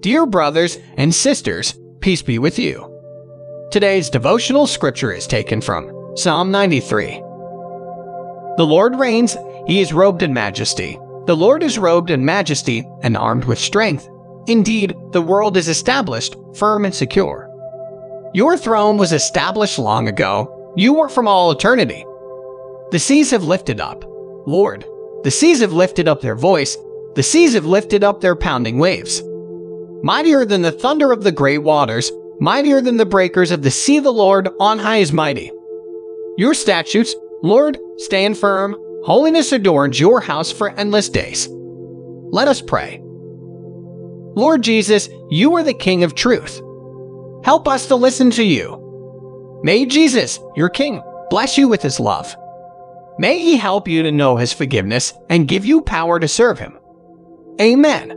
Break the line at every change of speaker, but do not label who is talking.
Dear brothers and sisters, peace be with you. Today's devotional scripture is taken from Psalm 93. The Lord reigns, he is robed in majesty. The Lord is robed in majesty and armed with strength. Indeed, the world is established, firm and secure. Your throne was established long ago. You were from all eternity. The seas have lifted up. Lord, the seas have lifted up their voice. The seas have lifted up their pounding waves. Mightier than the thunder of the great waters, mightier than the breakers of the sea, the Lord on high is mighty. Your statutes, Lord, stand firm. Holiness adorns your house for endless days. Let us pray. Lord Jesus, you are the King of truth. Help us to listen to you. May Jesus, your King, bless you with his love. May he help you to know his forgiveness and give you power to serve him. Amen.